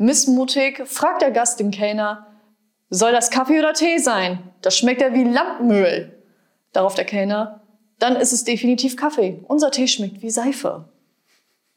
Missmutig fragt der Gast den Kellner, soll das Kaffee oder Tee sein? Das schmeckt ja wie Lampenöl. Darauf der Kellner, dann ist es definitiv Kaffee. Unser Tee schmeckt wie Seife.